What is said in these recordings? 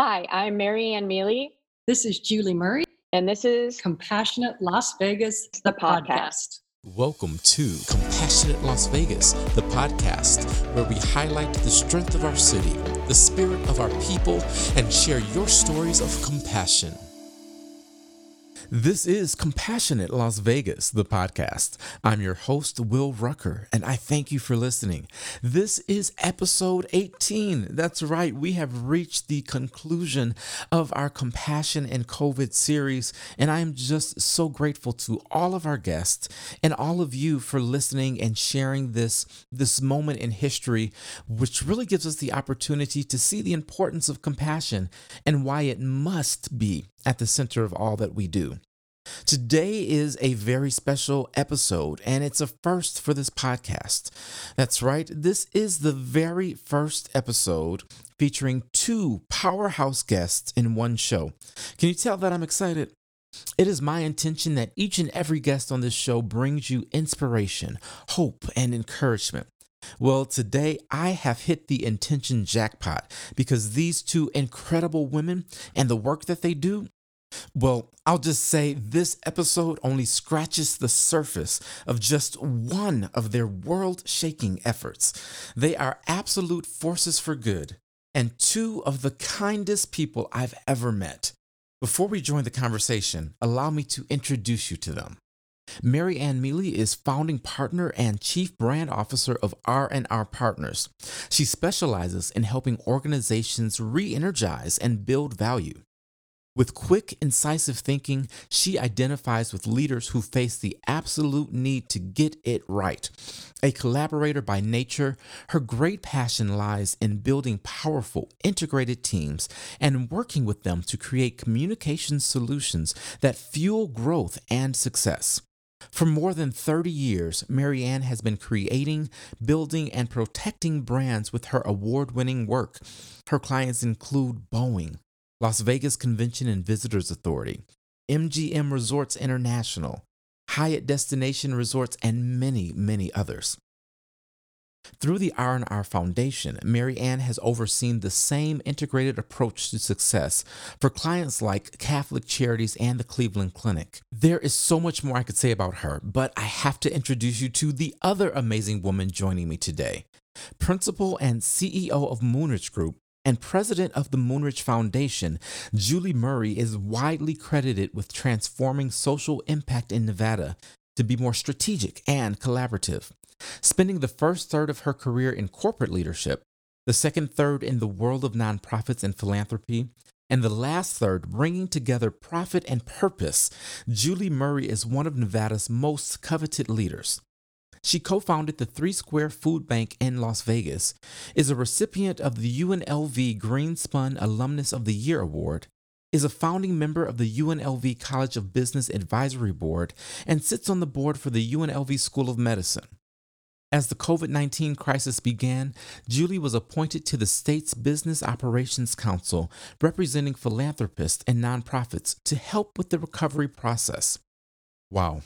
Hi, I'm Mary Ann Mele, This is Julie Murray, and this is Compassionate Las Vegas, the, podcast. podcast. Welcome to Compassionate Las Vegas, the podcast where we highlight the strength of our city, the spirit of our people, and share your stories of compassion. This is Compassionate Las Vegas, the podcast. I'm your host, Will Rucker, and I thank you for listening. This is episode 18. That's right, we have reached the conclusion of our Compassion and COVID series, and I am just so grateful to all of our guests and all of you for listening and sharing this, this moment in history, which really gives us the opportunity to see the importance of compassion and why it must be at the center of all that we do. Today is a very special episode, and it's a first for this podcast. That's right, this is the very first episode featuring two powerhouse guests in one show. Can you tell that I'm excited? It is my intention that each and every guest on this show brings you inspiration, hope, and encouragement. Well, today I have hit the intention jackpot because these two incredible women and the work that they do well, I'll just say this episode only scratches the surface of just one of their world shaking efforts. They are absolute forces for good and two of the kindest people I've ever met. Before we join the conversation, allow me to introduce you to them. Mary Ann Mele is founding partner and chief brand officer of R&R Partners. She specializes in helping organizations re-energize and build value. With quick, incisive thinking, she identifies with leaders who face the absolute need to get it right. A collaborator by nature, her great passion lies in building powerful, integrated teams and working with them to create communication solutions that fuel growth and success. For more than 30 years, Marianne has been creating, building, and protecting brands with her award winning work. Her clients include Boeing, Las Vegas Convention and Visitors Authority, MGM Resorts International, Hyatt Destination Resorts, and many, many others. Through the R&R Foundation, Mary Ann has overseen the same integrated approach to success for clients like Catholic Charities and the Cleveland Clinic. There is so much more I could say about her, but I have to introduce you to the other amazing woman joining me today. Principal and CEO of Moonridge Group, and president of the Moonridge Foundation, Julie Murray is widely credited with transforming social impact in Nevada to be more strategic and collaborative. Spending the first third of her career in corporate leadership, the second third in the world of nonprofits and philanthropy, and the last third bringing together profit and purpose, Julie Murray is one of Nevada's most coveted leaders. She co founded the Three Square Food Bank in Las Vegas, is a recipient of the UNLV Greenspun Alumnus of the Year Award, is a founding member of the UNLV College of Business Advisory Board, and sits on the board for the UNLV School of Medicine. As the COVID 19 crisis began, Julie was appointed to the state's Business Operations Council, representing philanthropists and nonprofits to help with the recovery process. Wow,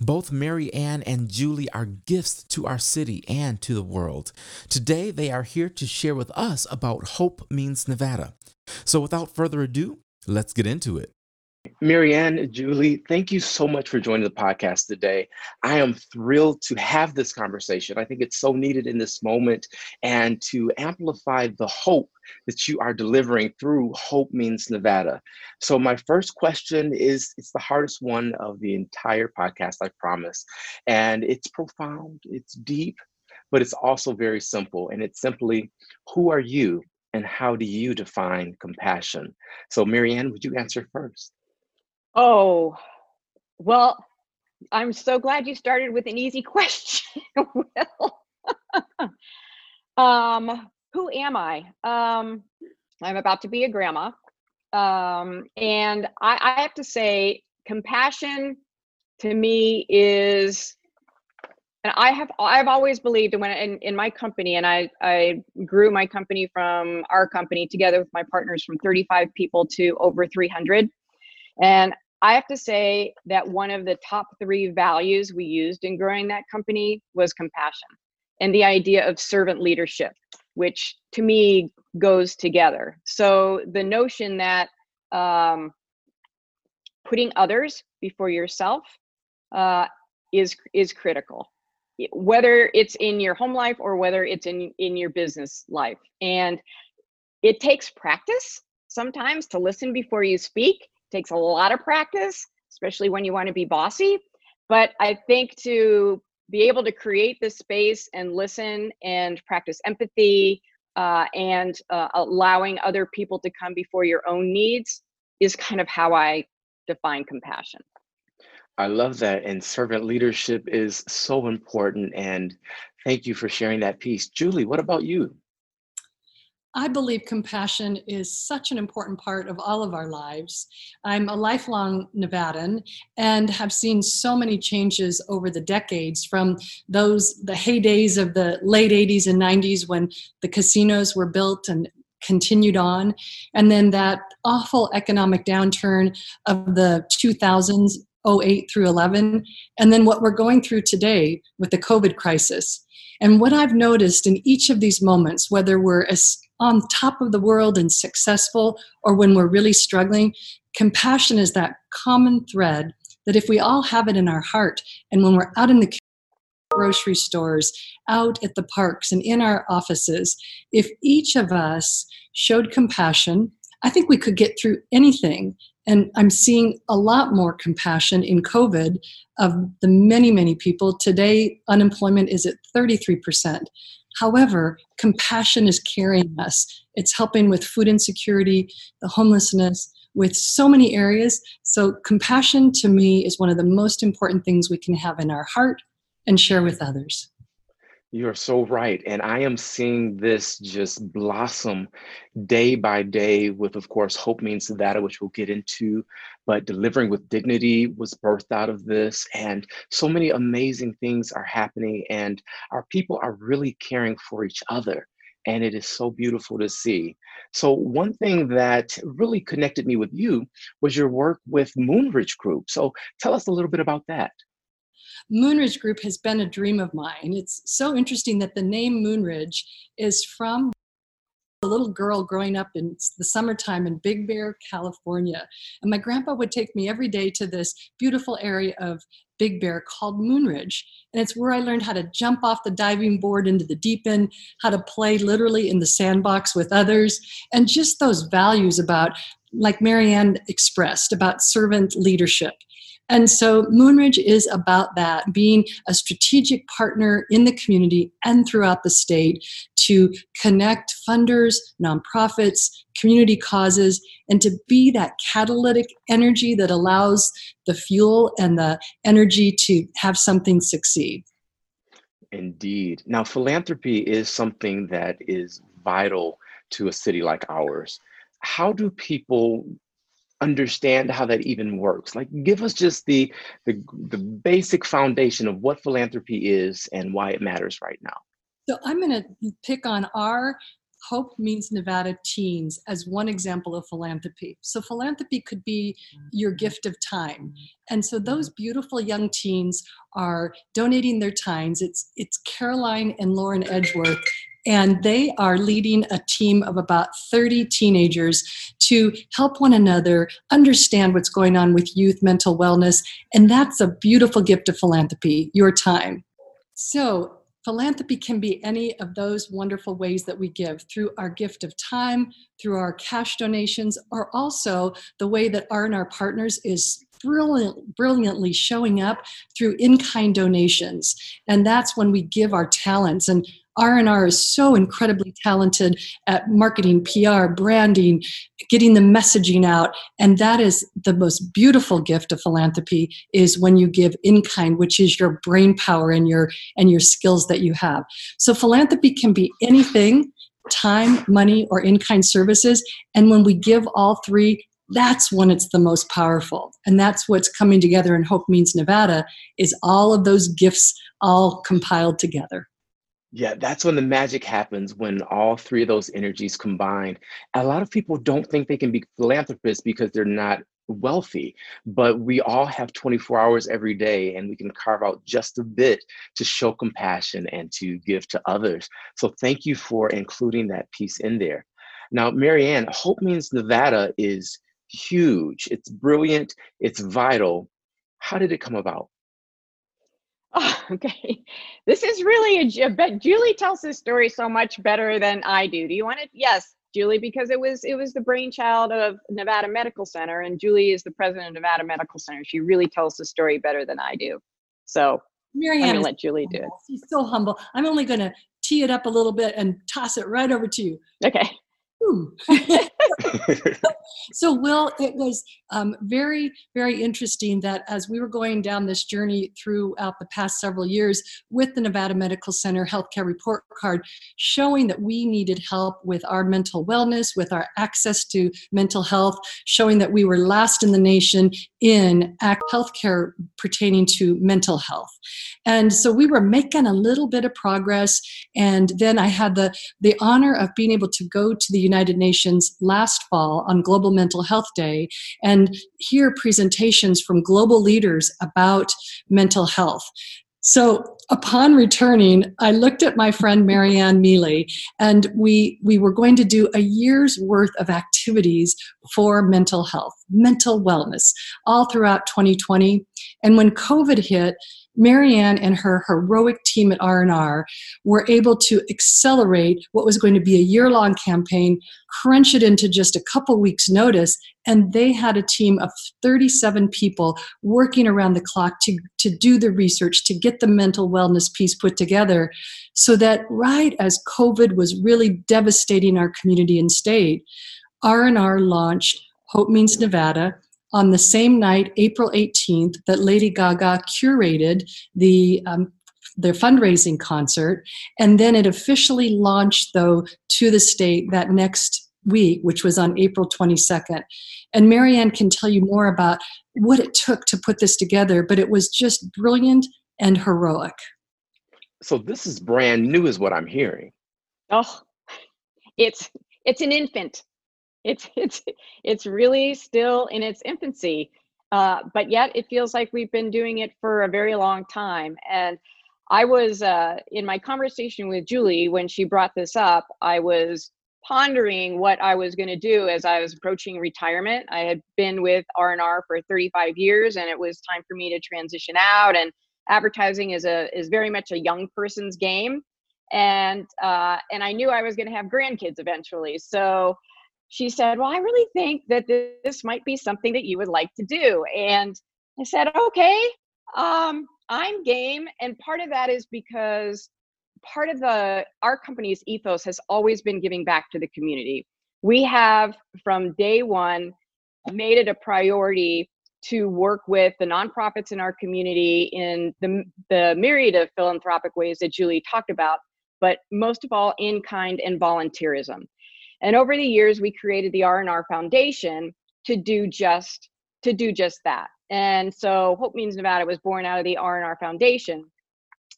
both Mary Ann and Julie are gifts to our city and to the world. Today, they are here to share with us about Hope Means Nevada. So, without further ado, let's get into it. Marianne, Julie, thank you so much for joining the podcast today. I am thrilled to have this conversation. I think it's so needed in this moment and to amplify the hope that you are delivering through Hope Means Nevada. So, my first question is it's the hardest one of the entire podcast, I promise. And it's profound, it's deep, but it's also very simple. And it's simply who are you and how do you define compassion? So, Marianne, would you answer first? Oh, well, I'm so glad you started with an easy question, Will. um, who am I? Um, I'm about to be a grandma. Um, and I, I have to say, compassion to me is and I have I've always believed when in, in my company and I I grew my company from our company together with my partners from 35 people to over 300 and I have to say that one of the top three values we used in growing that company was compassion and the idea of servant leadership. which to me goes together. So the notion that um, putting others before yourself uh, is is critical, whether it's in your home life or whether it's in in your business life, and it takes practice sometimes to listen before you speak. Takes a lot of practice, especially when you want to be bossy. But I think to be able to create this space and listen and practice empathy uh, and uh, allowing other people to come before your own needs is kind of how I define compassion. I love that. And servant leadership is so important. And thank you for sharing that piece. Julie, what about you? I believe compassion is such an important part of all of our lives. I'm a lifelong Nevadan and have seen so many changes over the decades from those, the heydays of the late 80s and 90s when the casinos were built and continued on, and then that awful economic downturn of the 2000s 08 through 11, and then what we're going through today with the COVID crisis. And what I've noticed in each of these moments, whether we're as on top of the world and successful or when we're really struggling, compassion is that common thread that if we all have it in our heart and when we're out in the grocery stores, out at the parks, and in our offices, if each of us showed compassion, I think we could get through anything. And I'm seeing a lot more compassion in COVID of the many, many people. Today, unemployment is at 33%. However, compassion is carrying us. It's helping with food insecurity, the homelessness, with so many areas. So, compassion to me is one of the most important things we can have in our heart and share with others. You're so right. And I am seeing this just blossom day by day with, of course, Hope Means Nevada, which we'll get into. But Delivering with Dignity was birthed out of this. And so many amazing things are happening. And our people are really caring for each other. And it is so beautiful to see. So, one thing that really connected me with you was your work with Moonridge Group. So, tell us a little bit about that. Moonridge Group has been a dream of mine. It's so interesting that the name Moonridge is from a little girl growing up in the summertime in Big Bear, California. And my grandpa would take me every day to this beautiful area of Big Bear called Moonridge. And it's where I learned how to jump off the diving board into the deep end, how to play literally in the sandbox with others, and just those values about, like Marianne expressed, about servant leadership. And so Moonridge is about that being a strategic partner in the community and throughout the state to connect funders, nonprofits, community causes, and to be that catalytic energy that allows the fuel and the energy to have something succeed. Indeed. Now, philanthropy is something that is vital to a city like ours. How do people understand how that even works like give us just the, the the basic foundation of what philanthropy is and why it matters right now so i'm going to pick on our Hope Means Nevada Teens as one example of philanthropy. So, philanthropy could be your gift of time. And so, those beautiful young teens are donating their times. It's, it's Caroline and Lauren Edgeworth, and they are leading a team of about 30 teenagers to help one another understand what's going on with youth mental wellness. And that's a beautiful gift of philanthropy, your time. So, philanthropy can be any of those wonderful ways that we give through our gift of time, through our cash donations, or also the way that R&R Partners is brilliant, brilliantly showing up through in-kind donations. And that's when we give our talents. And R&R is so incredibly talented at marketing, PR, branding, getting the messaging out, and that is the most beautiful gift of philanthropy is when you give in kind, which is your brain power and your and your skills that you have. So philanthropy can be anything, time, money, or in kind services, and when we give all three, that's when it's the most powerful and that's what's coming together in hope means nevada is all of those gifts all compiled together Yeah, that's when the magic happens when all three of those energies combine. A lot of people don't think they can be philanthropists because they're not wealthy, but we all have 24 hours every day and we can carve out just a bit to show compassion and to give to others. So thank you for including that piece in there. Now, Marianne, Hope Means Nevada is huge. It's brilliant. It's vital. How did it come about? Oh, okay. This is really a but Julie tells this story so much better than I do. Do you want it? Yes, Julie, because it was it was the brainchild of Nevada Medical Center, and Julie is the president of Nevada Medical Center. She really tells the story better than I do. So Marianne, I'm gonna let Julie do it. She's so humble. I'm only gonna tee it up a little bit and toss it right over to you. Okay. so, Will, it was um, very, very interesting that as we were going down this journey throughout the past several years with the Nevada Medical Center Healthcare Report Card, showing that we needed help with our mental wellness, with our access to mental health, showing that we were last in the nation in healthcare pertaining to mental health. And so we were making a little bit of progress. And then I had the, the honor of being able to go to the United Nations last fall on Global Mental Health Day and hear presentations from global leaders about mental health. So upon returning, I looked at my friend Marianne Mele, and we we were going to do a year's worth of activities for mental health, mental wellness, all throughout 2020. And when COVID hit, Marianne and her heroic team at R&R were able to accelerate what was going to be a year-long campaign, crunch it into just a couple weeks notice, and they had a team of 37 people working around the clock to, to do the research, to get the mental wellness piece put together, so that right as COVID was really devastating our community and state, R&R launched Hope Means Nevada, on the same night, April 18th, that Lady Gaga curated the um, their fundraising concert, and then it officially launched though to the state that next week, which was on April 22nd. And Marianne can tell you more about what it took to put this together, but it was just brilliant and heroic. So this is brand new, is what I'm hearing. Oh, it's it's an infant. It's it's it's really still in its infancy, uh, but yet it feels like we've been doing it for a very long time. And I was uh, in my conversation with Julie when she brought this up. I was pondering what I was going to do as I was approaching retirement. I had been with R&R for 35 years and it was time for me to transition out and advertising is a is very much a young person's game and uh, and I knew I was going to have grandkids eventually. So she said, Well, I really think that this might be something that you would like to do. And I said, Okay, um, I'm game. And part of that is because part of the our company's ethos has always been giving back to the community. We have from day one made it a priority to work with the nonprofits in our community in the, the myriad of philanthropic ways that Julie talked about, but most of all in kind and volunteerism. And over the years, we created the R&R Foundation to do just to do just that. And so Hope Means Nevada was born out of the R&R Foundation.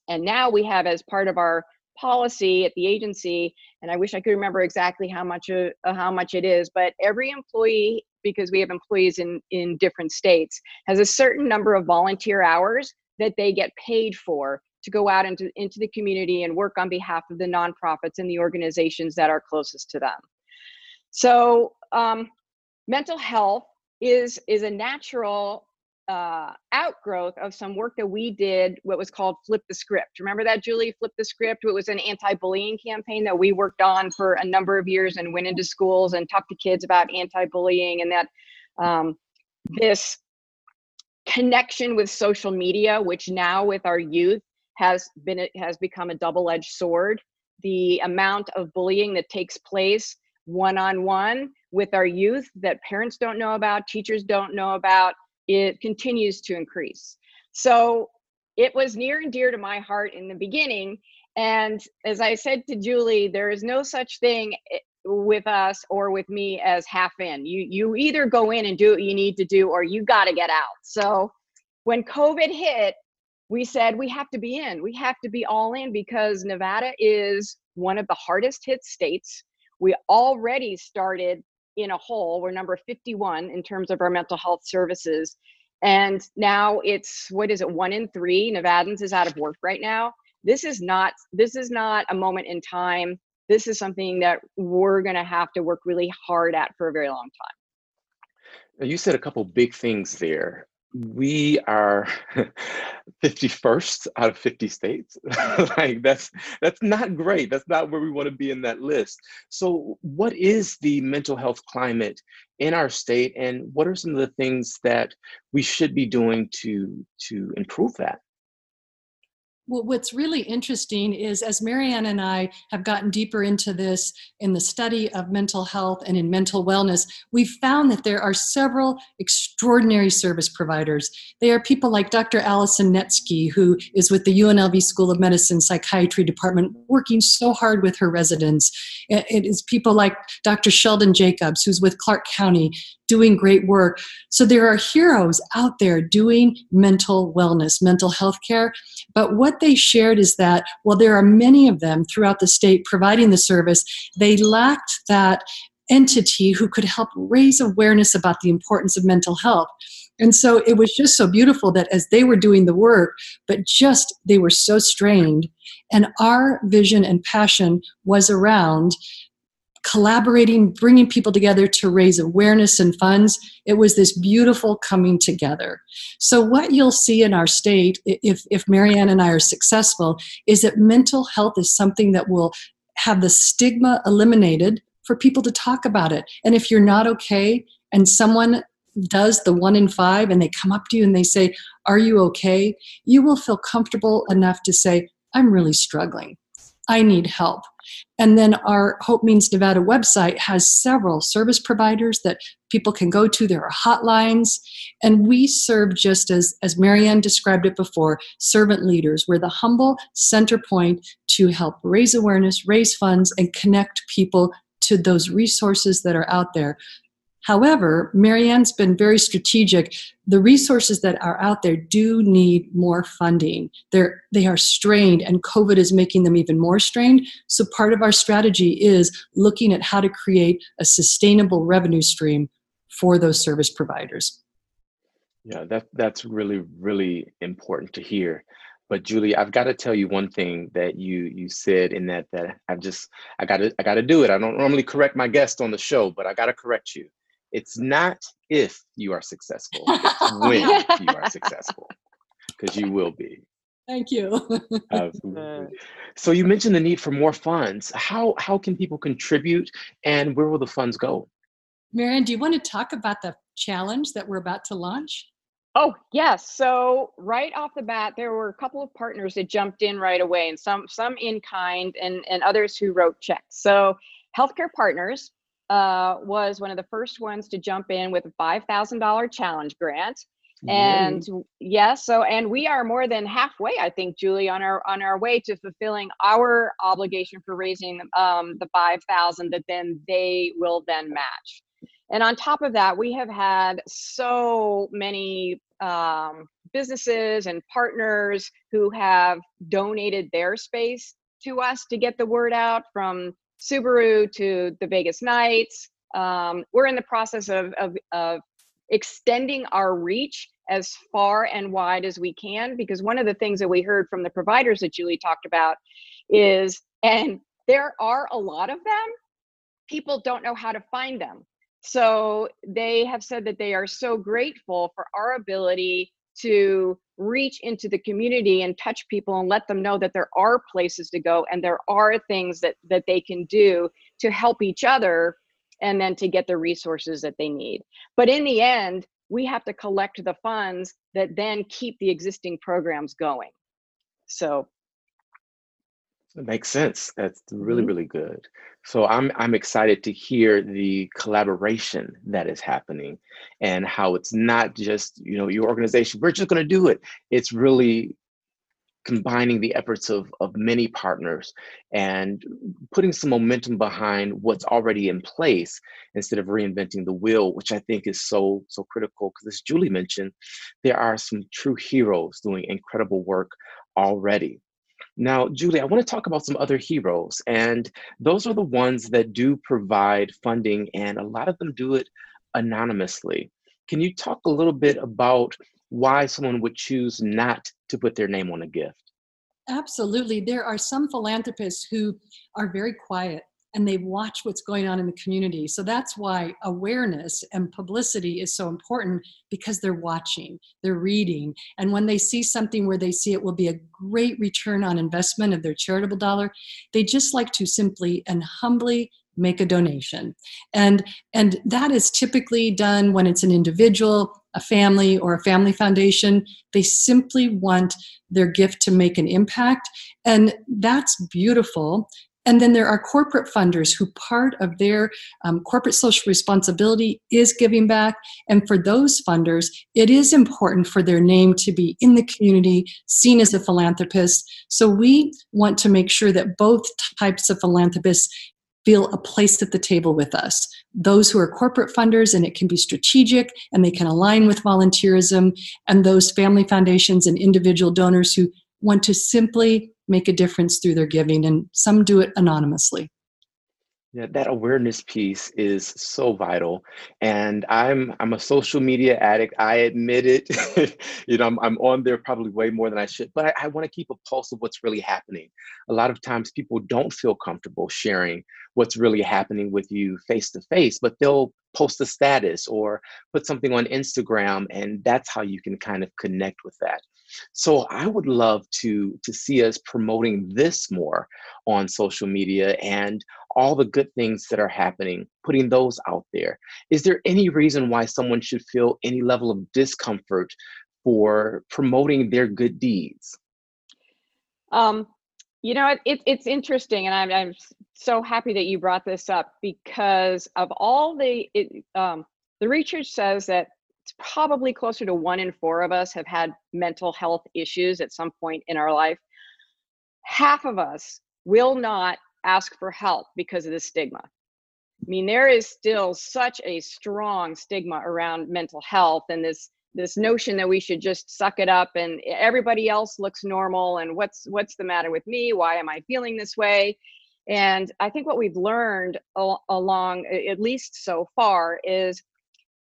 And now we have as part of our policy at the agency, and I wish I could remember exactly how much uh, how much it is, but every employee because we have employees in in different states has a certain number of volunteer hours that they get paid for to go out into, into the community and work on behalf of the nonprofits and the organizations that are closest to them. So um, mental health is is a natural uh, outgrowth of some work that we did, what was called Flip the Script. Remember that, Julie? Flip the Script. It was an anti-bullying campaign that we worked on for a number of years and went into schools and talked to kids about anti-bullying and that um, this connection with social media, which now with our youth has been has become a double-edged sword. The amount of bullying that takes place one-on-one with our youth that parents don't know about, teachers don't know about, it continues to increase. So it was near and dear to my heart in the beginning. And as I said to Julie, there is no such thing eh, with us or with me as half in. You you either go in and do what you need to do or you got to get out. So when COVID hit, we said we have to be in. We have to be all in because Nevada is one of the hardest hit states. We already started in a hole. We're number 51 in terms of our mental health services. And now it's what is it, one in three Nevadans is out of work right now. This is not this is not a moment in time. This is something that we're gonna have to work really hard at for a very long time. Uh, you said a couple big things there we are 51st out of 50 states. Like that's that's not great. That's not where we want to be in that list. So what is the mental health climate in our state and what are some of the things that we should be doing to to improve that what's really interesting is as Marianne and I have gotten deeper into this in the study of mental health and in mental wellness, we've found that there are several extraordinary service providers. They are people like Dr. Allison Netski, who is with the UNLV School of Medicine Psychiatry Department, working so hard with her residents. It is people like Dr. Sheldon Jacobs, who's with Clark County, doing great work. So there are heroes out there doing mental wellness, mental health care. But what they shared is that while there are many of them throughout the state providing the service, they lacked that entity who could help raise awareness about the importance of mental health. And so it was just so beautiful that as they were doing the work, but just they were so strained. And our vision and passion was around collaborating, bringing people together to raise awareness and funds. It was this beautiful coming together. So, what you'll see in our state, if, if Marianne and I are successful, is that mental health is something that will have the stigma eliminated for people to talk about it. And if you're not okay and someone does the one in five and they come up to you and they say, Are you okay? You will feel comfortable enough to say, I'm really struggling. I need help. And then our Hope Means Nevada website has several service providers that people can go to. There are hotlines. And we serve just as, as Marianne described it before, servant leaders. We're the humble center point to help raise awareness, raise funds, and connect people to those resources that are out there. However, Marianne's been very strategic. The resources that are out there do need more funding. They're, they are strained, and COVID is making them even more strained. So, part of our strategy is looking at how to create a sustainable revenue stream for those service providers. Yeah, that, that's really, really important to hear. But Julie, I've got to tell you one thing that you you said in that that I've just I got to I got to do it. I don't normally correct my guest on the show, but I got to correct you it's not if you are successful, it's when you are successful, because you will be. Thank you. So you mentioned the need for more funds. How how can people contribute, and where will the funds go? Marianne, do you want to talk about the challenge that we're about to launch? Oh yes. So right off the bat, there were a couple of partners that jumped in right away, and some some in kind, and and others who wrote checks. So healthcare partners uh, was one of the first ones to jump in with a $5,000 challenge grant. And yes, so and we are more than halfway, I think, Julie, on our on our way to fulfilling our obligation for raising um, the five thousand that then they will then match. And on top of that, we have had so many um, businesses and partners who have donated their space to us to get the word out from Subaru to the Vegas Knights. Um, we're in the process of, of, of extending our reach as far and wide as we can because one of the things that we heard from the providers that Julie talked about is, and there are a lot of them, people don't know how to find them. So they have said that they are so grateful for our ability to reach into the community and touch people and let them know that there are places to go and there are things that that they can do to help each other and then to get the resources that they need. But in the end we have to collect the funds that then keep the existing programs going. So it makes sense. That's really, mm-hmm. really good. So I'm I'm excited to hear the collaboration that is happening and how it's not just, you know, your organization, we're just gonna do it. It's really combining the efforts of, of many partners and putting some momentum behind what's already in place instead of reinventing the wheel, which I think is so, so critical. Because as Julie mentioned, there are some true heroes doing incredible work already. Now, Julie, I want to talk about some other heroes, and those are the ones that do provide funding, and a lot of them do it anonymously. Can you talk a little bit about why someone would choose not to put their name on a gift? Absolutely. There are some philanthropists who are very quiet and they watch what's going on in the community. So that's why awareness and publicity is so important because they're watching, they're reading, and when they see something where they see it will be a great return on investment of their charitable dollar, they just like to simply and humbly make a donation. And and that is typically done when it's an individual, a family or a family foundation. They simply want their gift to make an impact and that's beautiful and then there are corporate funders who part of their um, corporate social responsibility is giving back. And for those funders, it is important for their name to be in the community, seen as a philanthropist. So we want to make sure that both types of philanthropists feel a place at the table with us. Those who are corporate funders, and it can be strategic and they can align with volunteerism, and those family foundations and individual donors who want to simply make a difference through their giving, and some do it anonymously. Yeah, that awareness piece is so vital. And I'm I'm a social media addict. I admit it. you know, I'm, I'm on there probably way more than I should, but I, I want to keep a pulse of what's really happening. A lot of times people don't feel comfortable sharing what's really happening with you face to face, but they'll post a status or put something on Instagram, and that's how you can kind of connect with that. So I would love to to see us promoting this more on social media and all the good things that are happening, putting those out there. Is there any reason why someone should feel any level of discomfort for promoting their good deeds? Um, you know, it, it's interesting, and I'm, I'm so happy that you brought this up because of all the it, um, the research says that probably closer to one in four of us have had mental health issues at some point in our life. Half of us will not ask for help because of the stigma. I mean, there is still such a strong stigma around mental health and this this notion that we should just suck it up and everybody else looks normal and what's what's the matter with me? Why am I feeling this way? And I think what we've learned al- along at least so far is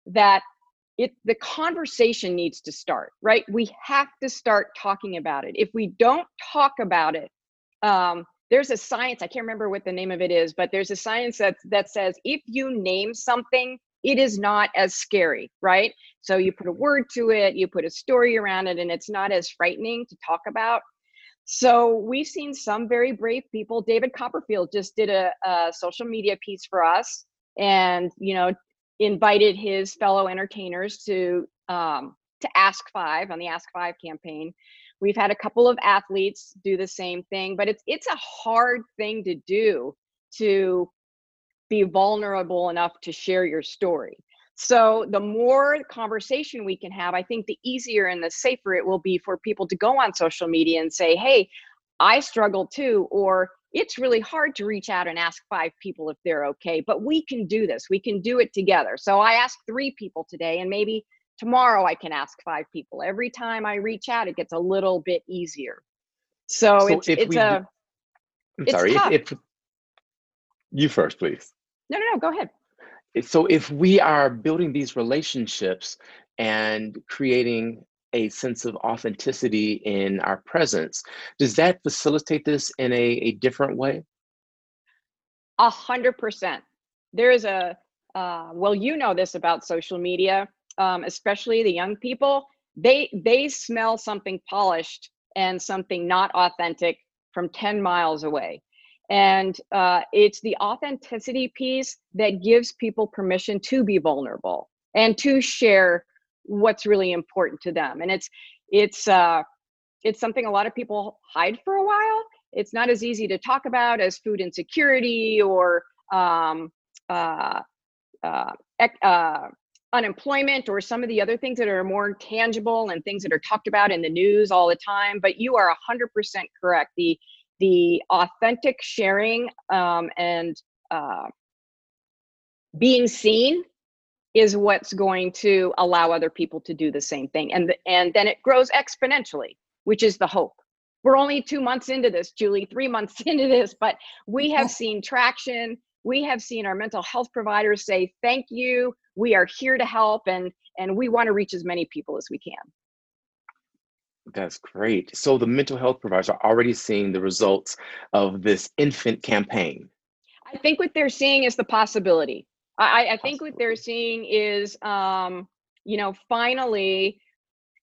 that it the conversation needs to start right? We have to start talking about it. If we don't talk about it um, there's a science i can't remember what the name of it is but there's a science that that says if you name something it is not as scary right? So you put a word to it you put a story around it and it's not as frightening to talk about. So we've seen some very brave people. David copperfield just did a, a social media piece for us and you know invited his fellow entertainers to um, to Ask Five on the Ask Five campaign. We've had a couple of athletes do the same thing, but it's it's a hard thing to do to be vulnerable enough to share your story. So the more conversation we can have, I think the easier and the safer it will be for people to go on social media and say, "Hey, I struggle too," or it's really hard to reach out and ask five people if they're okay, but we can do this. We can do it together. So I asked three people today, and maybe tomorrow I can ask five people. Every time I reach out, it gets a little bit easier. So, so it's it's a. I'm sorry. If, if you first, please. No, no, no. Go ahead. So if we are building these relationships and creating a sense of authenticity in our presence. Does that facilitate this in a, a different way? A hundred percent. There is a uh, well, you know this about social media, um, especially the young people. They they smell something polished and something not authentic from ten miles away, and uh, it's the authenticity piece that gives people permission to be vulnerable and to share what's really important to them and it's it's uh it's something a lot of people hide for a while it's not as easy to talk about as food insecurity or um uh uh, uh unemployment or some of the other things that are more tangible and things that are talked about in the news all the time. But you are 100% correct. The the authentic sharing um, and uh, being seen is what's going to allow other people to do the same thing. And and then it grows exponentially which is the hope. We're only two months into this julie three months into this but we have seen traction. We have seen our mental health providers say thank you. We are here to help and and we want to reach as many people as we can. That's great. So the mental health providers are already seeing the results of this infant campaign. I think what they're seeing is the possibility I, I think what they're seeing is, um, you know, finally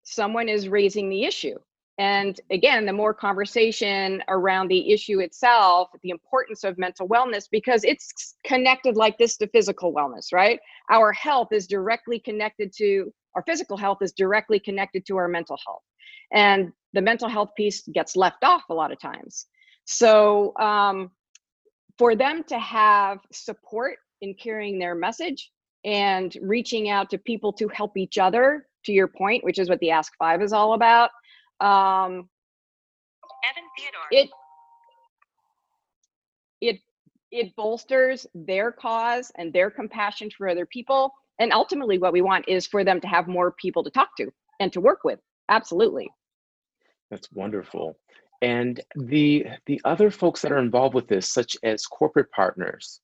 someone is raising the issue. And again, the more conversation around the issue itself, the importance of mental wellness, because it's connected like this to physical wellness, right? Our health is directly connected to our physical health, is directly connected to our mental health. And the mental health piece gets left off a lot of times. So, um, for them to have support in carrying their message and reaching out to people to help each other to your point which is what the ask five is all about um evan theodore. it it it bolsters their cause and their compassion for other people. And ultimately what we want is for them to have more people to talk to and to work with. Absolutely. That's wonderful. And the the other folks that are involved with this such as corporate partners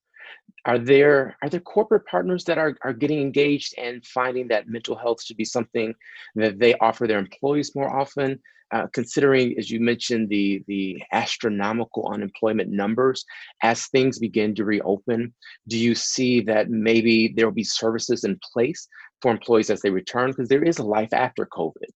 are there are there corporate partners that are, are getting engaged and finding that mental health should be something that they offer their employees more often? Uh, considering as you mentioned the the astronomical unemployment numbers as things begin to reopen do you see that maybe there will be services in place for employees as they return? Because there is a life after covid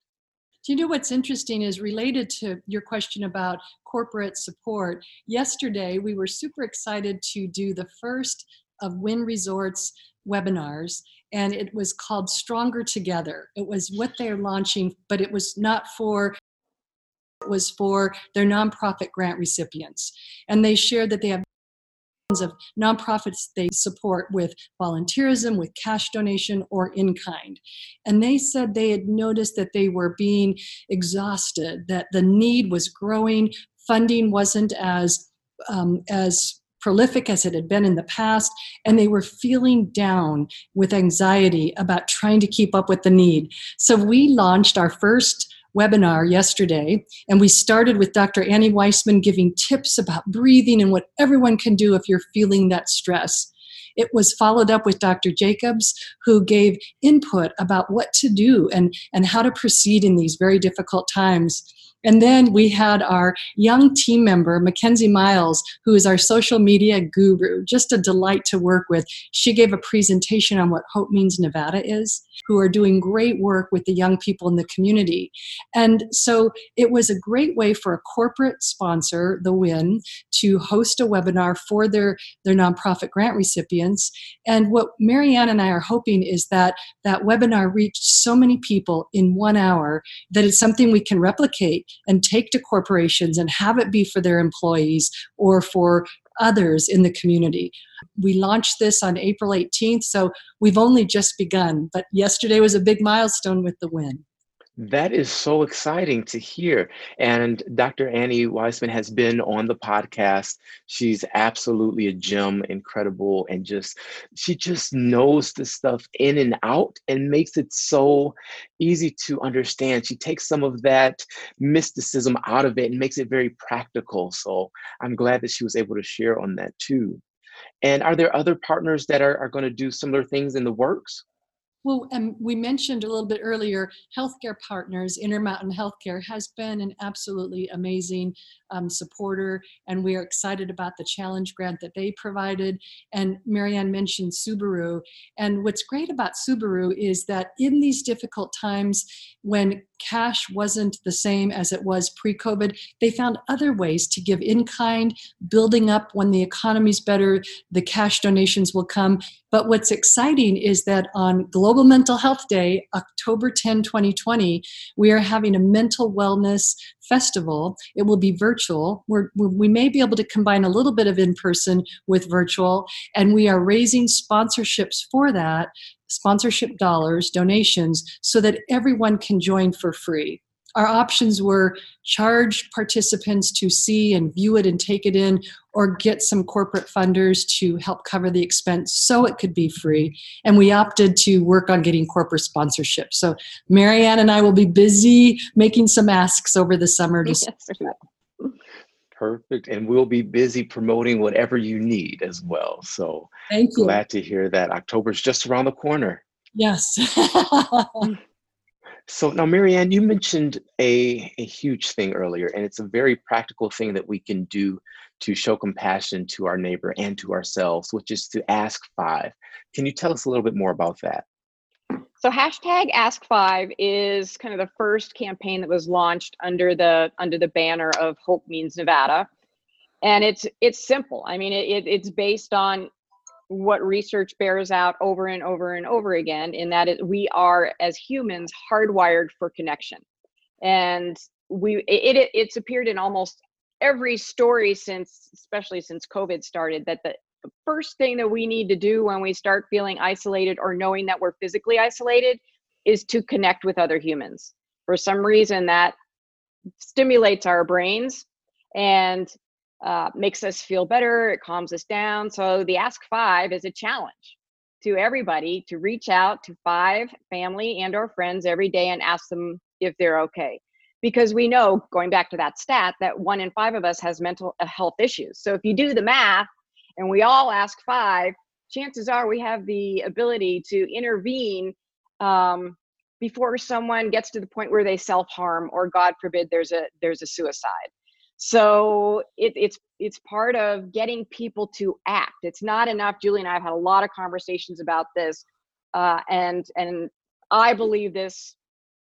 you know what's interesting is related to your question about corporate support? Yesterday, we were super excited to do the first of Wynn Resorts webinars, and it was called Stronger Together. It was what they're launching, but it was not for it was for their nonprofit grant recipients. And they shared that they have of nonprofits they support with volunteerism, with cash donation, or in kind. And they said they had noticed that they were being exhausted, that the need was growing, funding wasn't as um, as prolific as it had been in the past, and they were feeling down with anxiety about trying to keep up with the need. So we launched our first webinar yesterday, and we started with Dr. Annie Weisman giving tips about breathing and what everyone can do if you're feeling that stress. It was followed up with Dr. Jacobs, who gave input about what to do and, and how to proceed in these very difficult times. And then we had our young team member, Mackenzie Miles, who is our social media guru, just a delight to work with. She gave a presentation on what Hope Means Nevada is, who are doing great work with the young people in the community. And so it was a great way for a corporate sponsor, the Wynn, to host a webinar for their, their nonprofit grant recipients. And what Marianne and I are hoping is that that webinar reached so many people in one hour that it's something we can replicate and take to corporations and have it be for their employees or for others in the community. We launched this on April 18th, so we've only just begun, but yesterday was a big milestone with the Wynn. That is so exciting to hear. And Dr. Annie Weisman has been on the podcast. She's absolutely a gem, incredible, and just she just knows the stuff in and out and makes it so easy to understand. She takes some of that mysticism out of it and makes it very practical. So I'm glad that she was able to share on that too. And are there other partners that are, are going to do similar things in the works? Well, um, we mentioned a little bit earlier, Healthcare Partners, Intermountain Healthcare has been an absolutely amazing um, supporter, and we are excited about the challenge grant that they provided. And Marianne mentioned Subaru. And what's great about Subaru is that in these difficult times, when cash wasn't the same as it was pre COVID, they found other ways to give in kind, building up when the economy's better, the cash donations will come. But what's exciting is that on Global Mental Health Day, October 10, 2020, we are having a mental wellness festival. It will be virtual. We're, we may be able to combine a little bit of in person with virtual, and we are raising sponsorships for that sponsorship dollars, donations, so that everyone can join for free. Our options were charge participants to see and view it and take it in, or get some corporate funders to help cover the expense so it could be free. And we opted to work on getting corporate sponsorship. So Marianne and I will be busy making some asks over the summer to Yes, Perfect. And we'll be busy promoting whatever you need as well. So thank you. glad to hear that October's just around the corner. Yes. So now, Marianne, you mentioned a, a huge thing earlier, and it's a very practical thing that we can do to show compassion to our neighbor and to ourselves, which is to ask five. Can you tell us a little bit more about that? So hashtag Ask Five is kind of the first campaign that was launched under the under the banner of Hope Means Nevada, and it's it's simple. I mean, it, it it's based on what research bears out over and over and over again in that it, we are as humans hardwired for connection and we it, it it's appeared in almost every story since especially since covid started that the first thing that we need to do when we start feeling isolated or knowing that we're physically isolated is to connect with other humans for some reason that stimulates our brains and uh, makes us feel better, it calms us down. So the Ask Five is a challenge to everybody to reach out to five family and or friends every day and ask them if they're okay. Because we know, going back to that stat, that one in five of us has mental uh, health issues. So if you do the math and we all ask five, chances are we have the ability to intervene um, before someone gets to the point where they self-harm or God forbid there's a there's a suicide. So it, it's it's part of getting people to act. It's not enough julie and i have had a lot of conversations about this uh, and and i believe this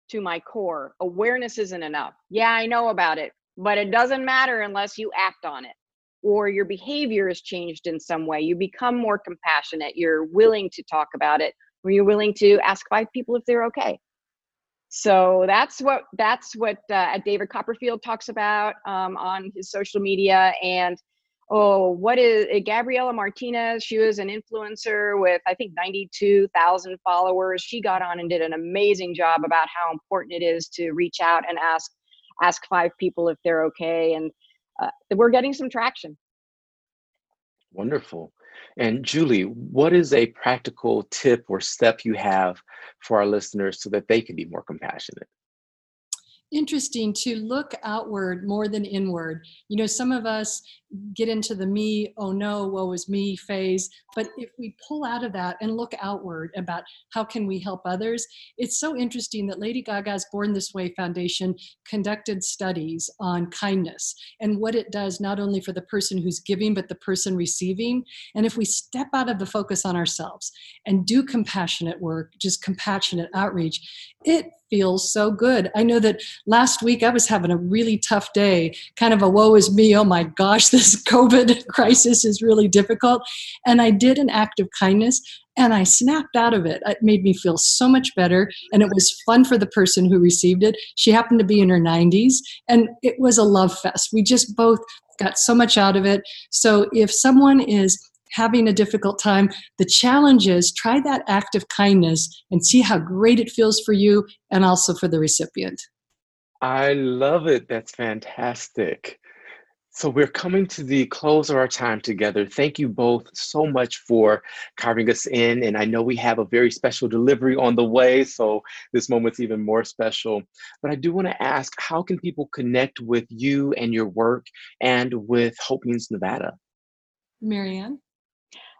to my core. Awareness isn't enough. Yeah i know about it but it doesn't matter unless you act on it or your behavior is changed in some way you become more compassionate you're willing to talk about it or you're willing to ask five people if they're okay so that's what that's what uh, David Copperfield talks about um, on his social media. And oh, what is uh, Gabriela Martinez? She was an influencer with I think 92,000 followers. She got on and did an amazing job about how important it is to reach out and ask ask five people if they're okay. And uh, we're getting some traction. Wonderful. And Julie, what is a practical tip or step you have for our listeners so that they can be more compassionate? Interesting to look outward more than inward. You know, some of us get into the me, oh no, woe is me phase. But if we pull out of that and look outward about how can we help others, it's so interesting that Lady Gaga's Born This Way Foundation conducted studies on kindness and what it does not only for the person who's giving, but the person receiving. And if we step out of the focus on ourselves and do compassionate work, just compassionate outreach, it feels so good. I know that last week I was having a really tough day, kind of a woe is me, oh my gosh, this this COVID crisis is really difficult. And I did an act of kindness and I snapped out of it. It made me feel so much better. And it was fun for the person who received it. She happened to be in her 90s and it was a love fest. We just both got so much out of it. So if someone is having a difficult time, the challenge is try that act of kindness and see how great it feels for you and also for the recipient. I love it. That's fantastic. So we're coming to the close of our time together. Thank you both so much for carving us in. And I know we have a very special delivery on the way, so this moment's even more special. But I do want to ask, how can people connect with you and your work and with Hope Means Nevada? Mary Ann?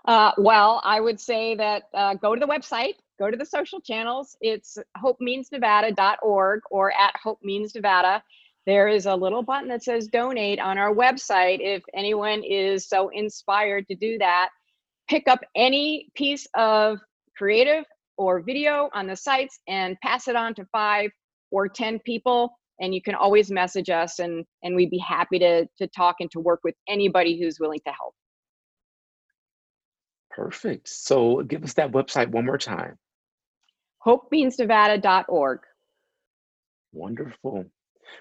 Uh, well, I would say that uh, go to the website, go to the social channels. It's hopemeansnevada.org or at Hope Means Nevada there is a little button that says donate on our website if anyone is so inspired to do that. Pick up any piece of creative or video on the sites and pass it on to five or ten people and you can always message us and and we'd be happy to to talk and to work with anybody who's willing to help. Perfect. So give us that website one more time. Hopemeansnevada.org. wonderful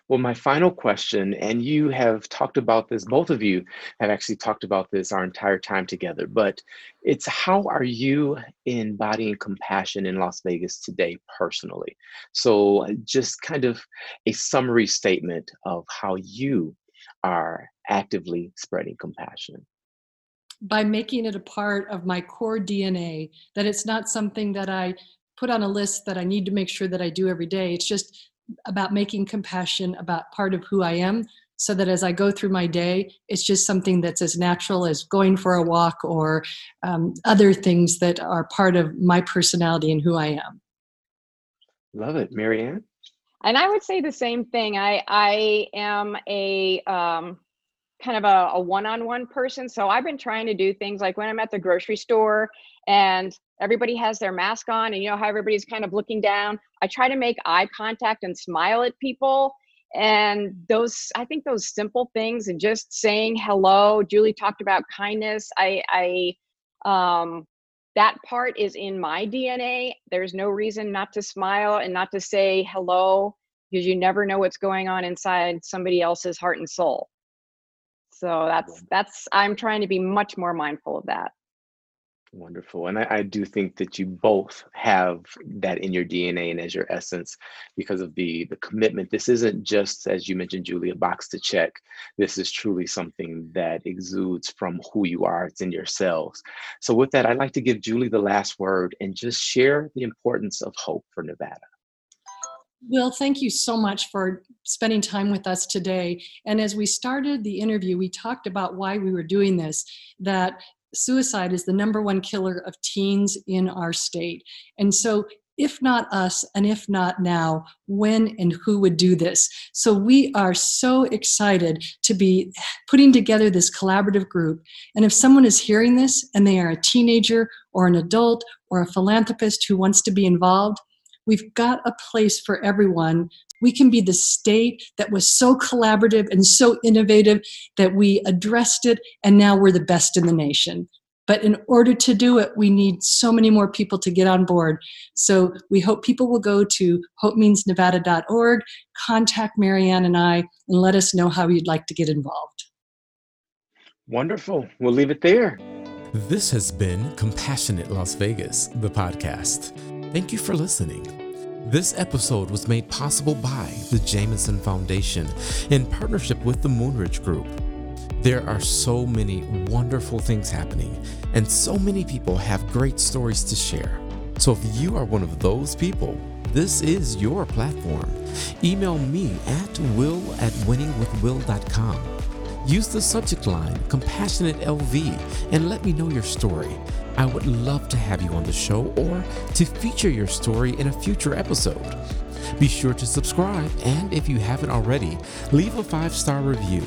Well, my final question, and you have talked about this, both of you have actually talked about this our entire time together, but it's how are you embodying compassion in Las Vegas today personally? So, just kind of a summary statement of how you are actively spreading compassion. By making it a part of my core DNA, that it's not something that I put on a list that I need to make sure that I do every day. It's just about making compassion about part of who I am so that as I go through my day, it's just something that's as natural as going for a walk or um, other things that are part of my personality and who I am. Love it. Mary Ann? And I would say the same thing. I I am a um, kind of a, a one-on-one person, so I've been trying to do things like when I'm at the grocery store and everybody has their mask on, and you know how everybody's kind of looking down. I try to make eye contact and smile at people, and those I think those simple things and just saying hello. Julie talked about kindness. I I um that part is in my DNA. There's no reason not to smile and not to say hello because you never know what's going on inside somebody else's heart and soul. So that's that's I'm trying to be much more mindful of that. Wonderful. And I, I, do think that you both have that in your DNA and as your essence because of the the commitment. This isn't just, as you mentioned, Julie, a box to check. This is truly something that exudes from who you are. It's in yourselves. So with that, I'd like to give Julie the last word and just share the importance of hope for Nevada. Will, thank you so much for spending time with us today. And as we started the interview, we talked about why we were doing this, that suicide is the number one killer of teens in our state. And so, if not us, and if not now, when and who would do this? So, we are so excited to be putting together this collaborative group. And if someone is hearing this and they are a teenager or an adult or a philanthropist who wants to be involved, We've got a place for everyone. We can be the state that was so collaborative and so innovative that we addressed it, and now we're the best in the nation. But in order to do it, we need so many more people to get on board. So we hope people will go to hopemeansnevada.org, contact Mary Ann and I, and let us know how you'd like to get involved. Wonderful. We'll leave it there. This has been Compassionate Las Vegas, the podcast. Thank you for listening. This episode was made possible by the Jameson Foundation in partnership with the Moonridge Group. There are so many wonderful things happening, and so many people have great stories to share. So if you are one of those people, this is your platform. Email me at will at winningwithwill.com. Use the subject line Compassionate LV and let me know your story. I would love to have you on the show or to feature your story in a future episode. Be sure to subscribe and if you haven't already, leave a five star review.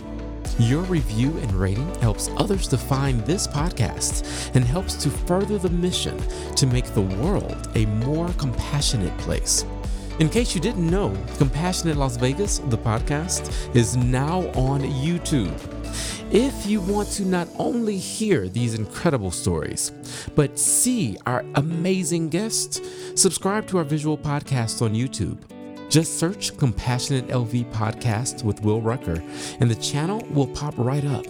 Your review and rating helps others to find this podcast and helps to further the mission to make the world a more compassionate place. In case you didn't know, Compassionate Las Vegas, the podcast, is now on YouTube. If you want to not only hear these incredible stories, but see our amazing guests, subscribe to our visual podcast on YouTube. Just search Compassionate LV Podcast with Will Rucker, and the channel will pop right up.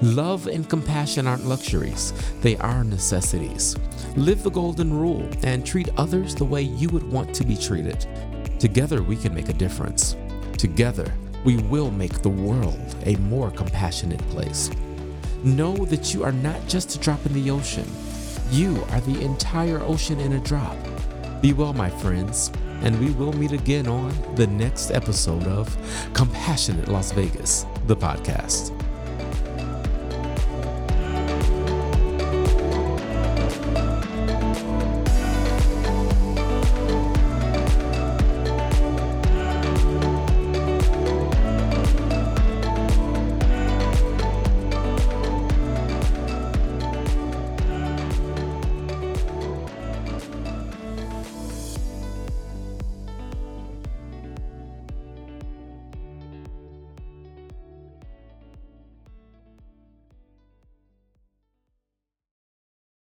Love and compassion aren't luxuries, they are necessities. Live the golden rule and treat others the way you would want to be treated. Together, we can make a difference. Together, we will make the world a more compassionate place. Know that you are not just a drop in the ocean, you are the entire ocean in a drop. Be well, my friends, and we will meet again on the next episode of Compassionate Las Vegas, the podcast.